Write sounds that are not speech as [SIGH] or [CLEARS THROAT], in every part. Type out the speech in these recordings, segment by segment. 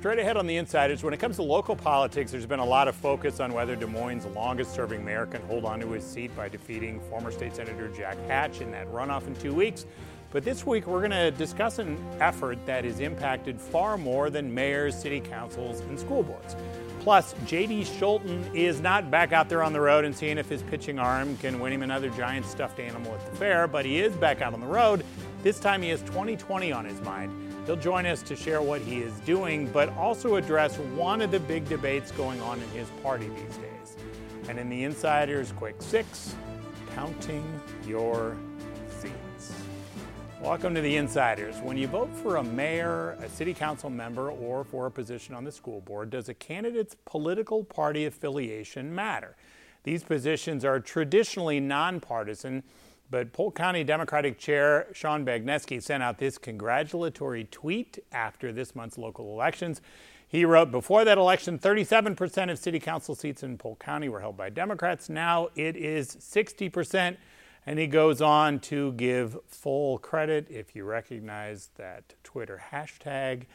Straight ahead on the insiders, when it comes to local politics, there's been a lot of focus on whether Des Moines' longest serving mayor can hold on to his seat by defeating former state senator Jack Hatch in that runoff in two weeks. But this week, we're going to discuss an effort that has impacted far more than mayors, city councils, and school boards. Plus, JD Scholten is not back out there on the road and seeing if his pitching arm can win him another giant stuffed animal at the fair, but he is back out on the road. This time, he has 2020 on his mind. He'll join us to share what he is doing, but also address one of the big debates going on in his party these days. And in the Insiders Quick Six, counting your seats. Welcome to the Insiders. When you vote for a mayor, a city council member, or for a position on the school board, does a candidate's political party affiliation matter? These positions are traditionally nonpartisan but Polk County Democratic Chair Sean Bagniewski sent out this congratulatory tweet after this month's local elections. He wrote, Before that election, 37% of city council seats in Polk County were held by Democrats. Now it is 60%. And he goes on to give full credit if you recognize that Twitter hashtag.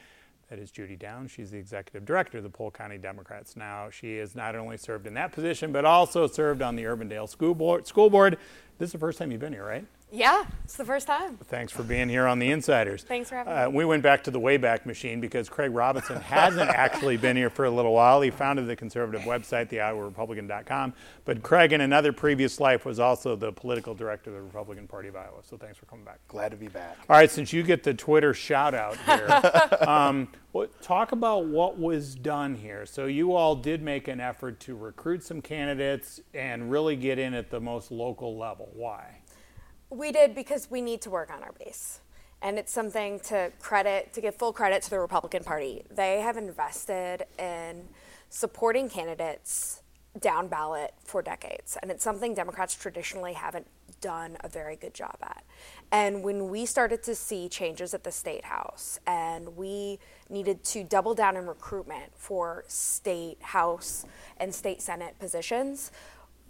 That is Judy Down. She's the executive director of the Polk County Democrats now. She has not only served in that position, but also served on the Urbandale School Board. School Board this is the first time you've been here, right? Yeah, it's the first time. Thanks for being here on the Insiders. Thanks for having uh, me. We went back to the Wayback Machine because Craig Robinson hasn't actually been here for a little while. He founded the conservative website, theiowarepublican.com. But Craig, in another previous life, was also the political director of the Republican Party of Iowa. So thanks for coming back. Glad to be back. All right, since you get the Twitter shout out here, [LAUGHS] um, well, talk about what was done here. So you all did make an effort to recruit some candidates and really get in at the most local level. Why? We did because we need to work on our base. And it's something to credit, to give full credit to the Republican Party. They have invested in supporting candidates down ballot for decades. And it's something Democrats traditionally haven't done a very good job at. And when we started to see changes at the state house and we needed to double down in recruitment for state house and state senate positions,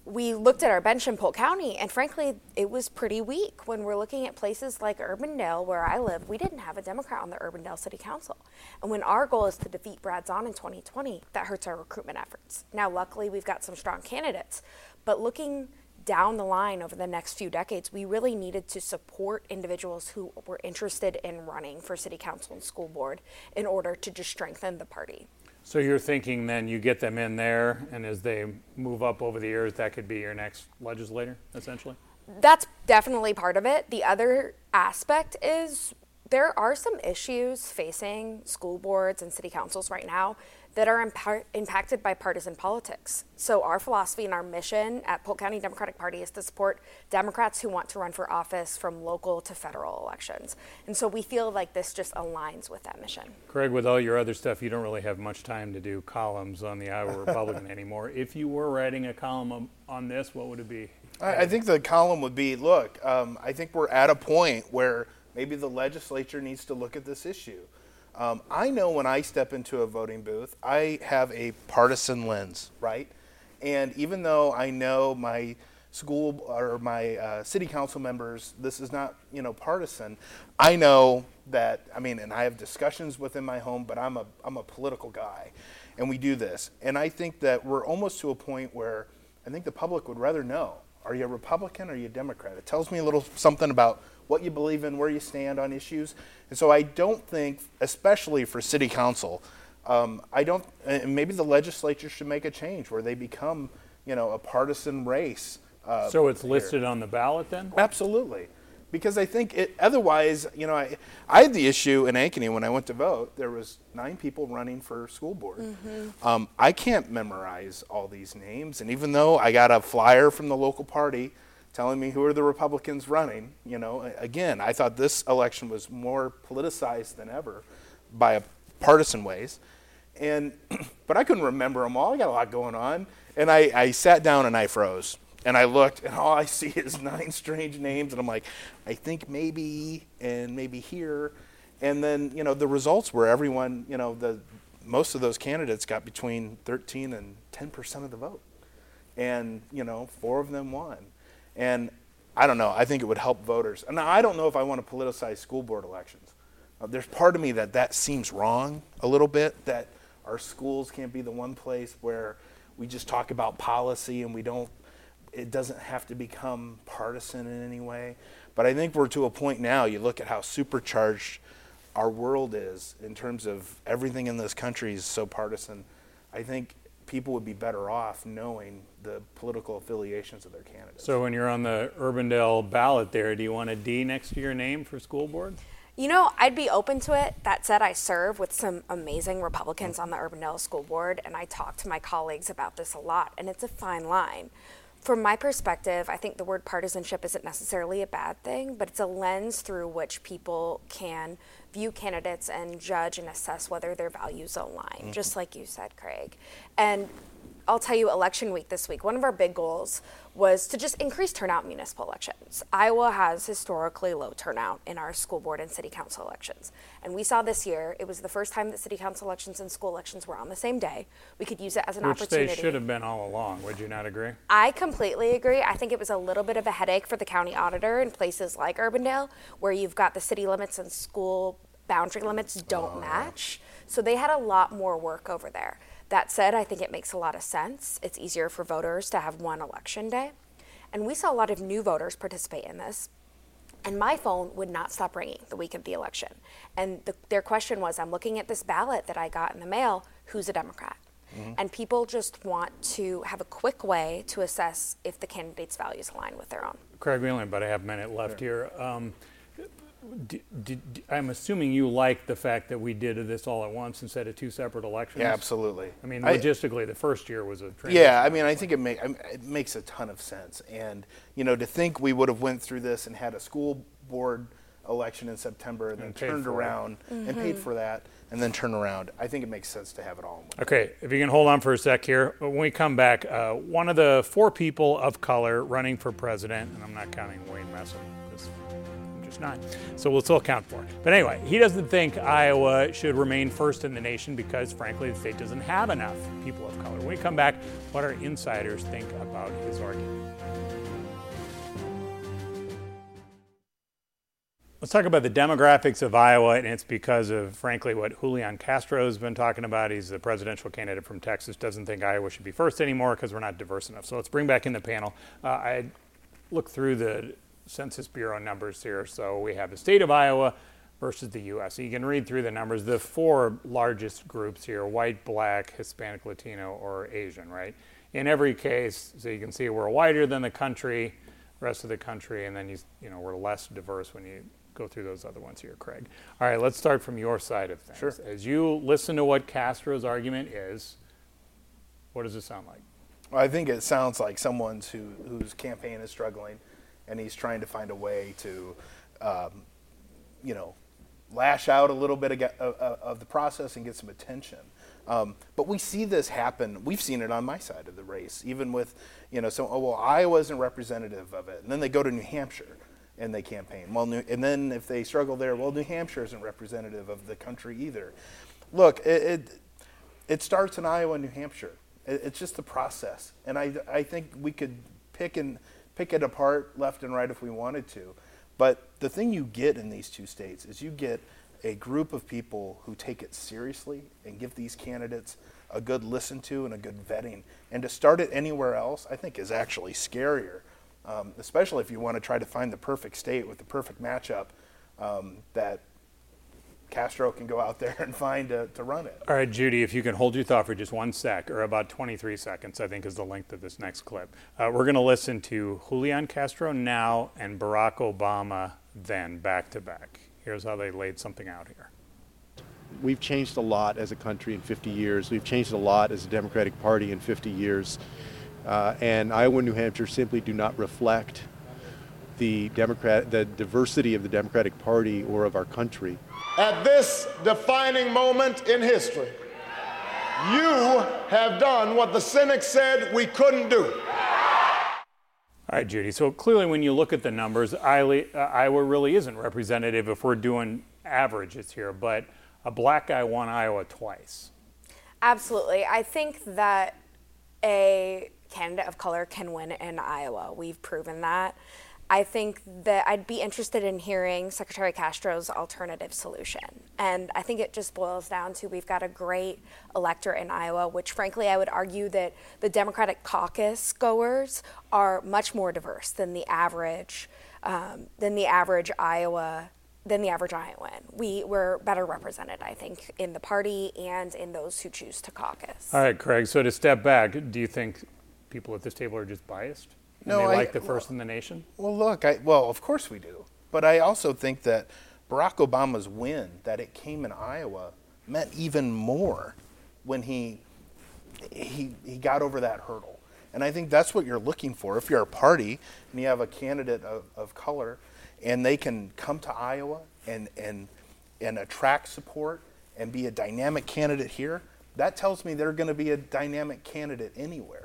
we looked at our bench in Polk County, and frankly, it was pretty weak. When we're looking at places like Urbandale, where I live, we didn't have a Democrat on the Urbandale City Council. And when our goal is to defeat Brad Zaun in 2020, that hurts our recruitment efforts. Now, luckily, we've got some strong candidates, but looking down the line over the next few decades, we really needed to support individuals who were interested in running for city council and school board in order to just strengthen the party. So you're thinking then you get them in there, and as they move up over the years, that could be your next legislator, essentially? That's definitely part of it. The other aspect is there are some issues facing school boards and city councils right now that are impa- impacted by partisan politics. So, our philosophy and our mission at Polk County Democratic Party is to support Democrats who want to run for office from local to federal elections. And so, we feel like this just aligns with that mission. Craig, with all your other stuff, you don't really have much time to do columns on the Iowa Republican [LAUGHS] anymore. If you were writing a column on this, what would it be? I, I think the column would be look, um, I think we're at a point where maybe the legislature needs to look at this issue. Um, I know when I step into a voting booth, I have a partisan lens, right? And even though I know my school or my uh, city council members, this is not you know partisan. I know that I mean, and I have discussions within my home, but I'm a I'm a political guy, and we do this. And I think that we're almost to a point where I think the public would rather know: Are you a Republican or are you a Democrat? It tells me a little something about what you believe in, where you stand on issues. And so I don't think, especially for city council, um, I don't, and maybe the legislature should make a change where they become, you know, a partisan race. Uh, so it's here. listed on the ballot then? Absolutely. Because I think it, otherwise, you know, I, I had the issue in Ankeny when I went to vote. There was nine people running for school board. Mm-hmm. Um, I can't memorize all these names, and even though I got a flyer from the local party telling me who are the Republicans running. You know, again, I thought this election was more politicized than ever by partisan ways. And, [CLEARS THROAT] but I couldn't remember them all. I got a lot going on. And I, I sat down and I froze. And I looked, and all I see [LAUGHS] is nine strange names. And I'm like, I think maybe, and maybe here. And then, you know, the results were everyone, you know, the, most of those candidates got between 13 and 10% of the vote. And, you know, four of them won. And I don't know, I think it would help voters. And I don't know if I want to politicize school board elections. Uh, there's part of me that that seems wrong a little bit, that our schools can't be the one place where we just talk about policy and we don't, it doesn't have to become partisan in any way. But I think we're to a point now, you look at how supercharged our world is in terms of everything in this country is so partisan. I think people would be better off knowing the political affiliations of their candidates. So when you're on the Urbandale ballot there, do you want a D next to your name for school board? You know, I'd be open to it. That said, I serve with some amazing Republicans on the Urbandale School Board, and I talk to my colleagues about this a lot, and it's a fine line. From my perspective, I think the word partisanship isn't necessarily a bad thing, but it's a lens through which people can view candidates and judge and assess whether their values align, mm-hmm. just like you said, Craig. And I'll tell you, election week this week, one of our big goals was to just increase turnout in municipal elections. Iowa has historically low turnout in our school board and city council elections. And we saw this year, it was the first time that city council elections and school elections were on the same day. We could use it as an Which opportunity. Which they should have been all along. Would you not agree? I completely agree. I think it was a little bit of a headache for the county auditor in places like Urbandale, where you've got the city limits and school boundary limits don't oh. match. So they had a lot more work over there. That said, I think it makes a lot of sense. It's easier for voters to have one election day. And we saw a lot of new voters participate in this. And my phone would not stop ringing the week of the election. And the, their question was I'm looking at this ballot that I got in the mail, who's a Democrat? Mm-hmm. And people just want to have a quick way to assess if the candidate's values align with their own. Craig, we only have about a half minute left sure. here. Um, I'm assuming you like the fact that we did this all at once instead of two separate elections. Yeah, absolutely. I mean, logistically, I, the first year was a yeah. I mean, I think it, make, it makes a ton of sense, and you know, to think we would have went through this and had a school board election in September and, and then turned around mm-hmm. and paid for that and then turn around. I think it makes sense to have it all. Okay, if you can hold on for a sec here. When we come back, uh, one of the four people of color running for president, and I'm not counting Wayne Messam So we'll still count for it. But anyway, he doesn't think Iowa should remain first in the nation because, frankly, the state doesn't have enough people of color. When we come back, what our insiders think about his argument. Let's talk about the demographics of Iowa, and it's because of, frankly, what Julian Castro has been talking about. He's the presidential candidate from Texas, doesn't think Iowa should be first anymore because we're not diverse enough. So let's bring back in the panel. Uh, I looked through the Census Bureau numbers here. So we have the state of Iowa versus the U.S. So you can read through the numbers. The four largest groups here white, black, Hispanic, Latino, or Asian, right? In every case, so you can see we're whiter than the country, rest of the country, and then you, you know, we're less diverse when you go through those other ones here, Craig. All right, let's start from your side of things. Sure. As you listen to what Castro's argument is, what does it sound like? Well, I think it sounds like someone who, whose campaign is struggling and he's trying to find a way to, um, you know, lash out a little bit of, of, of the process and get some attention. Um, but we see this happen. We've seen it on my side of the race, even with, you know, so, oh, well, Iowa isn't representative of it. And then they go to New Hampshire and they campaign. Well, New, and then if they struggle there, well, New Hampshire isn't representative of the country either. Look, it, it, it starts in Iowa and New Hampshire. It, it's just the process. And I, I think we could pick and pick it apart left and right if we wanted to. But the thing you get in these two states is you get a group of people who take it seriously and give these candidates a good listen to and a good vetting. And to start it anywhere else, I think, is actually scarier, um, especially if you want to try to find the perfect state with the perfect matchup um, that Castro can go out there [LAUGHS] and find to, to run it. All right, Judy, if you can hold your thought for just one sec, or about 23 seconds, I think is the length of this next clip. Uh, we're going to listen to Julian Castro now and Barack Obama then, back to back. Here's how they laid something out here. We've changed a lot as a country in 50 years. We've changed a lot as a Democratic Party in 50 years. Uh, and Iowa and New Hampshire simply do not reflect the Democrat, the diversity of the Democratic Party or of our country. At this defining moment in history, you have done what the cynics said we couldn't do. All right, Judy. So clearly, when you look at the numbers, uh, Iowa really isn't representative if we're doing averages here, but a black guy won Iowa twice. Absolutely. I think that a candidate of color can win in Iowa. We've proven that. I think that I'd be interested in hearing Secretary Castro's alternative solution. And I think it just boils down to we've got a great electorate in Iowa, which frankly I would argue that the Democratic caucus goers are much more diverse than the average um, than the average Iowa than the average Iowan. We were better represented, I think, in the party and in those who choose to caucus. All right, Craig. So to step back, do you think people at this table are just biased? No, they I, like the first well, in the nation. Well, look, I, well, of course we do, but I also think that Barack Obama's win, that it came in Iowa, meant even more when he he he got over that hurdle. And I think that's what you're looking for. If you're a party and you have a candidate of, of color, and they can come to Iowa and and and attract support and be a dynamic candidate here, that tells me they're going to be a dynamic candidate anywhere.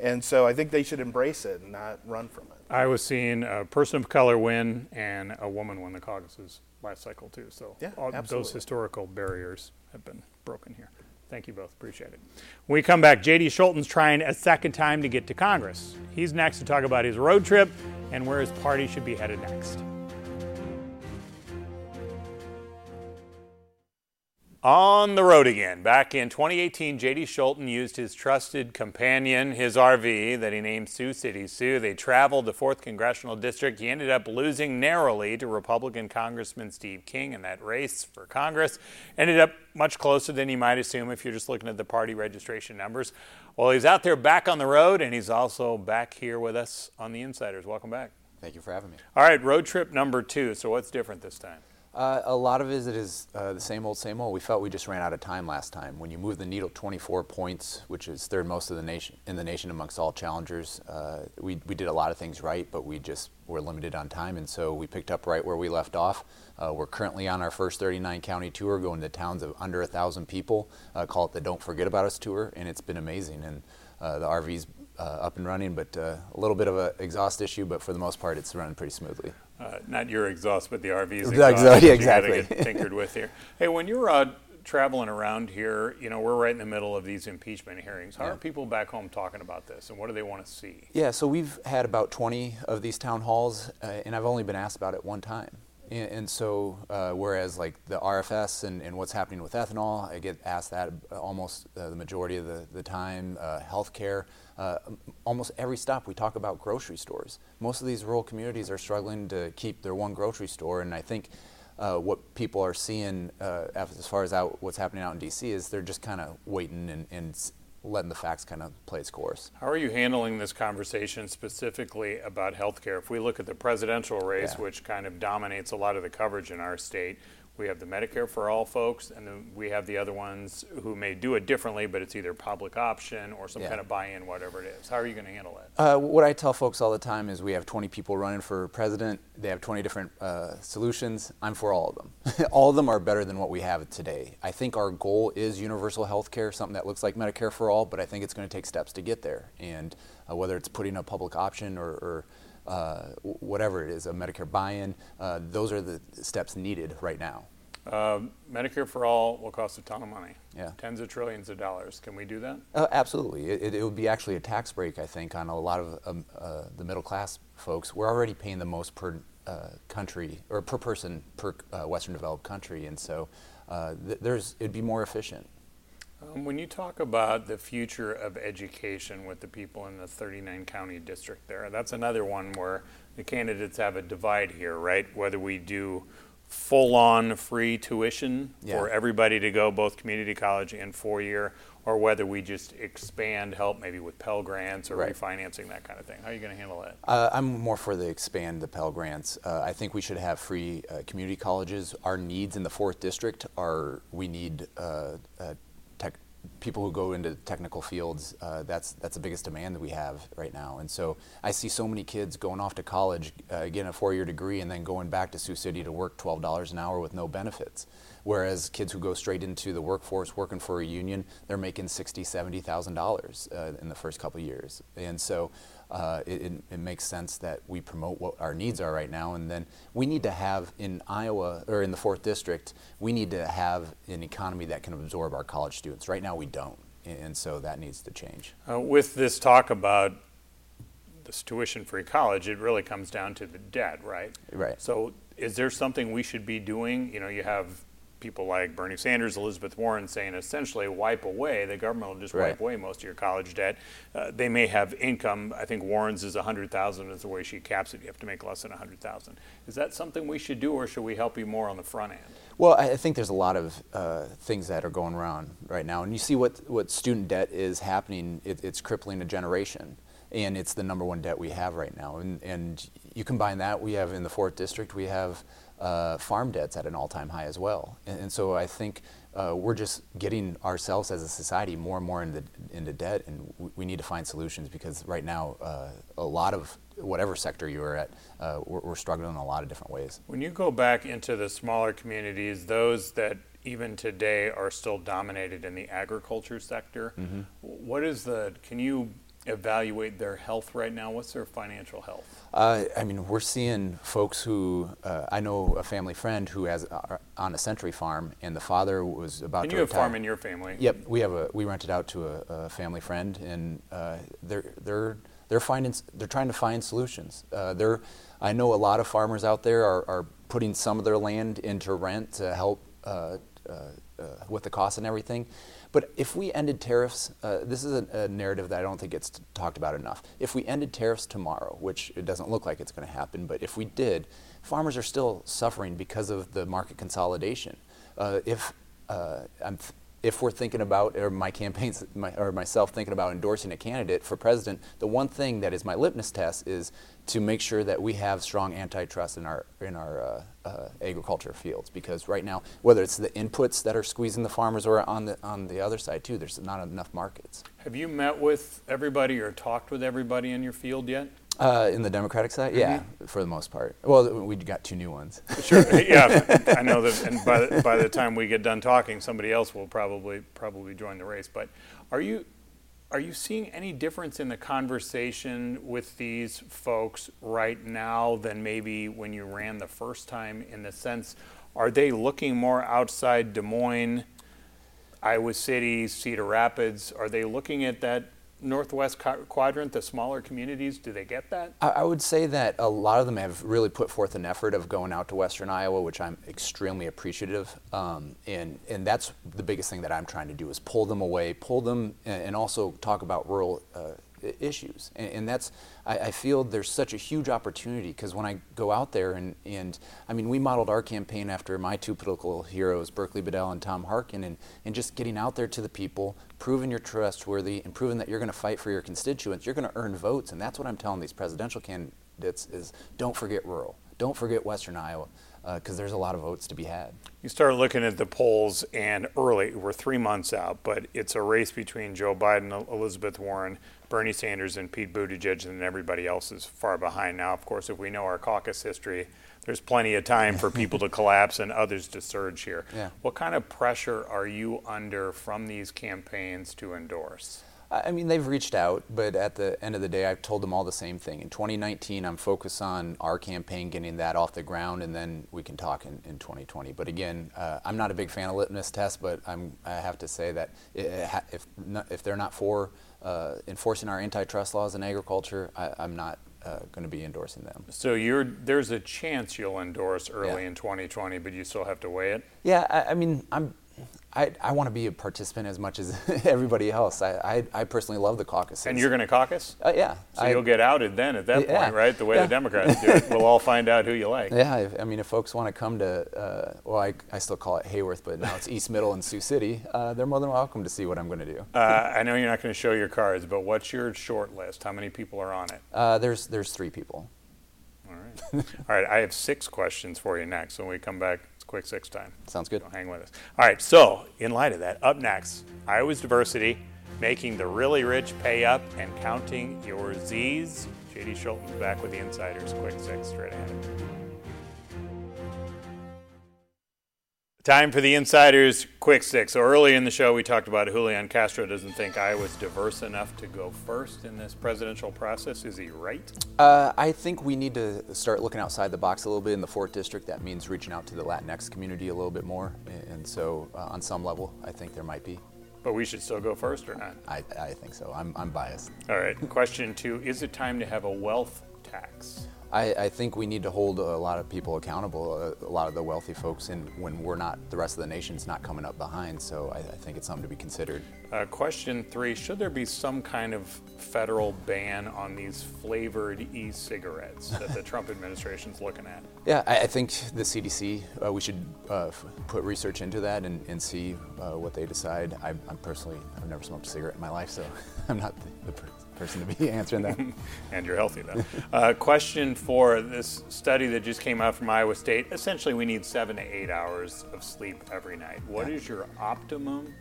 And so I think they should embrace it and not run from it. I was seeing a person of color win and a woman win the caucuses last cycle too. So yeah, all, those historical barriers have been broken here. Thank you both. Appreciate it. When we come back, JD Scholten's trying a second time to get to Congress. He's next to talk about his road trip and where his party should be headed next. On the road again. Back in 2018, J.D. Scholten used his trusted companion, his RV that he named Sioux City Sue. They traveled the 4th Congressional District. He ended up losing narrowly to Republican Congressman Steve King in that race for Congress. Ended up much closer than you might assume if you're just looking at the party registration numbers. Well, he's out there back on the road, and he's also back here with us on the Insiders. Welcome back. Thank you for having me. All right, road trip number two. So, what's different this time? Uh, a lot of it is uh, the same old, same old. We felt we just ran out of time last time. When you move the needle 24 points, which is third most of the nation in the nation amongst all challengers, uh, we, we did a lot of things right, but we just were limited on time, and so we picked up right where we left off. Uh, we're currently on our first 39 county tour, going to towns of under a thousand people. Uh, call it the Don't Forget About Us tour, and it's been amazing. And uh, the RV's up and running, but a little bit of an exhaust issue, but for the most part, it's running pretty smoothly. Uh, not your exhaust, but the RV's exhaust. Yeah, exactly. Get tinkered with here. Hey, when you're uh, traveling around here, you know, we're right in the middle of these impeachment hearings. How yeah. are people back home talking about this, and what do they want to see? Yeah, so we've had about 20 of these town halls, uh, and I've only been asked about it one time. And, and so, uh, whereas like the RFS and, and, what's happening with ethanol, I get asked that almost uh, the majority of the, the time. Uh, healthcare, uh, almost every stop we talk about grocery stores. Most of these rural communities are struggling to keep their one grocery store, and I think uh, what people are seeing uh, as far as out, what's happening out in D.C. is they're just kind of waiting and, and letting the facts kind of play its course. How are you handling this conversation specifically about healthcare? If we look at the presidential race, yeah. which kind of dominates a lot of the coverage in our state, we have the Medicare for all folks, and then we have the other ones who may do it differently, but it's either public option or some yeah. kind of buy-in, whatever it is. How are you going to handle it? Uh, what I tell folks all the time is we have 20 people running for president. They have 20 different uh, solutions. I'm for all of them. [LAUGHS] all of them are better than what we have today. I think our goal is universal health care, something that looks like Medicare for all, but I think it's going to take steps to get there. And uh, whether it's putting a public option or, or uh, whatever it is, a Medicare buy-in. Uh, those are the steps needed right now. Uh, Medicare for all will cost a ton of money. Yeah. Tens of trillions of dollars. Can we do that? Uh, absolutely. It, it, would be actually a tax break, I think, on a lot of um, uh, the middle class folks. We're already paying the most per uh, country or per person per Western developed country, and so th- there's it'd be more efficient. Um, when you talk about the future of education with the people in the 39 county district there, that's another one where the candidates have a divide here, right? Whether we do full on free tuition yeah. for everybody to go, both community college and four year, or whether we just expand help maybe with Pell Grants or right. refinancing, that kind of thing. How are you going to handle that? Uh, I'm more for the expand the Pell Grants. Uh, I think we should have free uh, community colleges. Our needs in the fourth district are we need uh, uh, people who go into technical fields, uh, that's that's the biggest demand that we have right now. And so I see so many kids going off to college, uh, getting a four-year degree, and then going back to Sioux City to work twelve dollars an hour with no benefits. Whereas kids who go straight into the workforce working for a union, they're making sixty, seventy thousand uh, dollars in the first couple years. And so uh, it, it, makes sense that we promote what our needs are right now. And then we need to have in Iowa or in the fourth district, we need to have an economy that can absorb our college students. Right now, we don't, and so that needs to change. Uh, with this talk about this tuition-free college, it really comes down to the debt, right? Right. So, is there something we should be doing? You know, you have people like Bernie Sanders, Elizabeth Warren saying essentially wipe away, the government will just right. wipe away most of your college debt. Uh, they may have income. I think Warren's is 100,000 is the way she caps it. You have to make less than 100,000. Is that something we should do or should we help you more on the front end? Well, I think there's a lot of uh, things that are going around right now. And you see what, what student debt is happening, it, it's crippling a generation. And it's the number one debt we have right now. And, and you combine that, we have in the fourth district, we have uh, farm debts at an all-time high as well. And, and so I think uh, we're just getting ourselves as a society more and more into, into debt, and we, we need to find solutions because right now uh, a lot of whatever sector you're at, uh, we're, we're, struggling in a lot of different ways. When you go back into the smaller communities, those that even today are still dominated in the agriculture sector, mm-hmm. what is the? Can you evaluate their health right now? What's their financial health? Uh, I mean, we're seeing folks who uh, I know a family friend who has uh, on a Century farm, and the father was about and to. you have retire. farm in your family? Yep, we have a we rented out to a, a family friend, and uh, they're they're they're finding they're trying to find solutions. Uh, they're I know a lot of farmers out there are, are putting some of their land into rent to help uh, with the cost and everything. But if we ended tariffs, uh, this is a, a, narrative that I don't think gets talked about enough. If we ended tariffs tomorrow, which it doesn't look like it's going to happen, but if we did, farmers are still suffering because of the market consolidation. Uh, if uh, I'm if we're thinking about, or my campaigns, [LAUGHS] my, or myself thinking about endorsing a candidate for president, the one thing that is my litmus test is to make sure that we have strong antitrust in our in our uh, uh, agriculture fields. Because right now, whether it's the inputs that are squeezing the farmers, or on the on the other side too, there's not enough markets. Have you met with everybody or talked with everybody in your field yet? Uh, in the Democratic side, yeah, mm-hmm. for the most part. Well, we got two new ones. [LAUGHS] sure, yeah, [LAUGHS] I know that, and by the, by the time we get done talking, somebody else will probably probably join the race. But are you are you seeing any difference in the conversation with these folks right now than maybe when you ran the first time? In the sense, are they looking more outside Des Moines, Iowa City, Cedar Rapids? Are they looking at that northwest quadrant, the smaller communities, do they get that? I would say that a lot of them have really put forth an effort of going out to western Iowa, which I'm extremely appreciative. Um, and, and that's the biggest thing that I'm trying to do is pull them away, pull them, and also talk about rural uh, issues. And, and that's, I, I, feel there's such a huge opportunity because when I go out there and, and, I mean, we modeled our campaign after my two political heroes, Berkeley Bedell and Tom Harkin, and, and just getting out there to the people, proving you're trustworthy, and proving that you're going to fight for your constituents, you're going to earn votes. And that's what I'm telling these presidential candidates is don't forget rural. Don't forget Western Iowa because uh, there's a lot of votes to be had. You start looking at the polls, and early, we're three months out, but it's a race between Joe Biden, Elizabeth Warren, Bernie Sanders, and Pete Buttigieg, and everybody else is far behind. Now, of course, if we know our caucus history, there's plenty of time for people to [LAUGHS] collapse and others to surge here. Yeah. What kind of pressure are you under from these campaigns to endorse? I mean, they've reached out, but at the end of the day, I've told them all the same thing. In 2019, I'm focused on our campaign, getting that off the ground, and then we can talk in, in 2020. But again, uh, I'm not a big fan of litmus tests, but I'm, I have to say that if, if they're not for uh, enforcing our antitrust laws in agriculture, I, am not uh, going to be endorsing them. So there's a chance you'll endorse early yeah. in 2020, but you still have to weigh it? Yeah, I, I mean, I'm I, I want to be a participant as much as [LAUGHS] everybody else. I, I, I personally love the caucus. And you're going to caucus? Uh, yeah. So I, you'll get outed then at that yeah, point, right? The way yeah. the Democrats do it. We'll all find out who you like. [LAUGHS] Yeah. I mean, if folks want to come to, uh, well, I, I still call it Hayworth, but now it's [LAUGHS] East Middle and Sioux City, uh, they're more than welcome to see what I'm going to do. Uh, I know you're not going to show your cards, but what's your short list? How many people are on it? Uh, there's, there's three people. All right. all right. I have six questions for you next. When we come back, quick six time. Sounds good. So hang with us. All right, so in light of that, up next, Iowa's diversity, making the really rich pay up and counting your Z's. JD Scholten's back with the insiders. Quick six straight ahead. Time for the insiders quick six. So early in the show, we talked about Julian Castro doesn't think Iowa's diverse enough to go first in this presidential process. Is he right? Uh, I think we need to start looking outside the box a little bit in the fourth district. That means reaching out to the Latinx community a little bit more, and so uh, on some level, I think there might be. But we should still go first or not? I, I think so. I'm, I'm biased. All right. Question two: Is it time to have a wealth tax? I, I, think we need to hold a lot of people accountable, a, a, lot of the wealthy folks, and when we're not, the rest of the nation's not coming up behind. So I, I think it's something to be considered. Uh, question three: Should there be some kind of federal ban on these flavored e-cigarettes that the [LAUGHS] Trump administration's looking at? Yeah, I, I think the CDC. Uh, we should uh, f- put research into that and, and see uh, what they decide. I, am personally, I've never smoked a cigarette in my life, so [LAUGHS] I'm not the, the person to be [LAUGHS] answering that. [LAUGHS] and you're healthy, though. uh, question for this study that just came out from Iowa State essentially, we need seven to eight hours of sleep every night. What yeah. is your optimum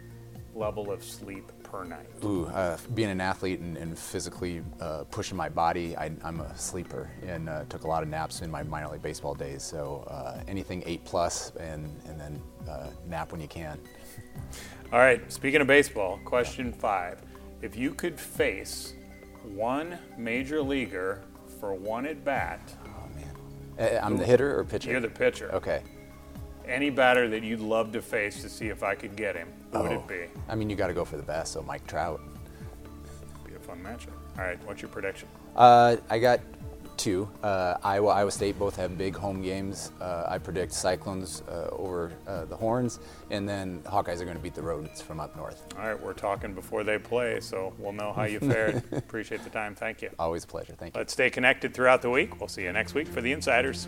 level of sleep per night? Ooh, uh, being an athlete and, and physically uh, pushing my body, I, am a sleeper and uh, took a lot of naps in my minor league baseball days. So uh, anything eight plus and, and then uh, nap when you can. All right, speaking of baseball, question five. If you could face one major leaguer for one at bat. Oh man, uh, I'm the hitter or pitcher. You're the pitcher. Okay. Any batter that you'd love to face to see if I could get him, who oh. would it oh. be? I mean, you got to go for the best. So Mike Trout. Be a fun matchup. All right, what's your prediction? Uh, I got two. Uh, Iowa, Iowa State both have big home games. Uh, I predict Cyclones uh, over uh, the Horns, and then Hawkeyes are going to beat the Rodents from up north. All right, we're talking before they play, so we'll know how you fared. [LAUGHS] Appreciate the time. Thank you. Always a pleasure. Thank you. Let's stay connected throughout the week. We'll see you next week for the Insiders.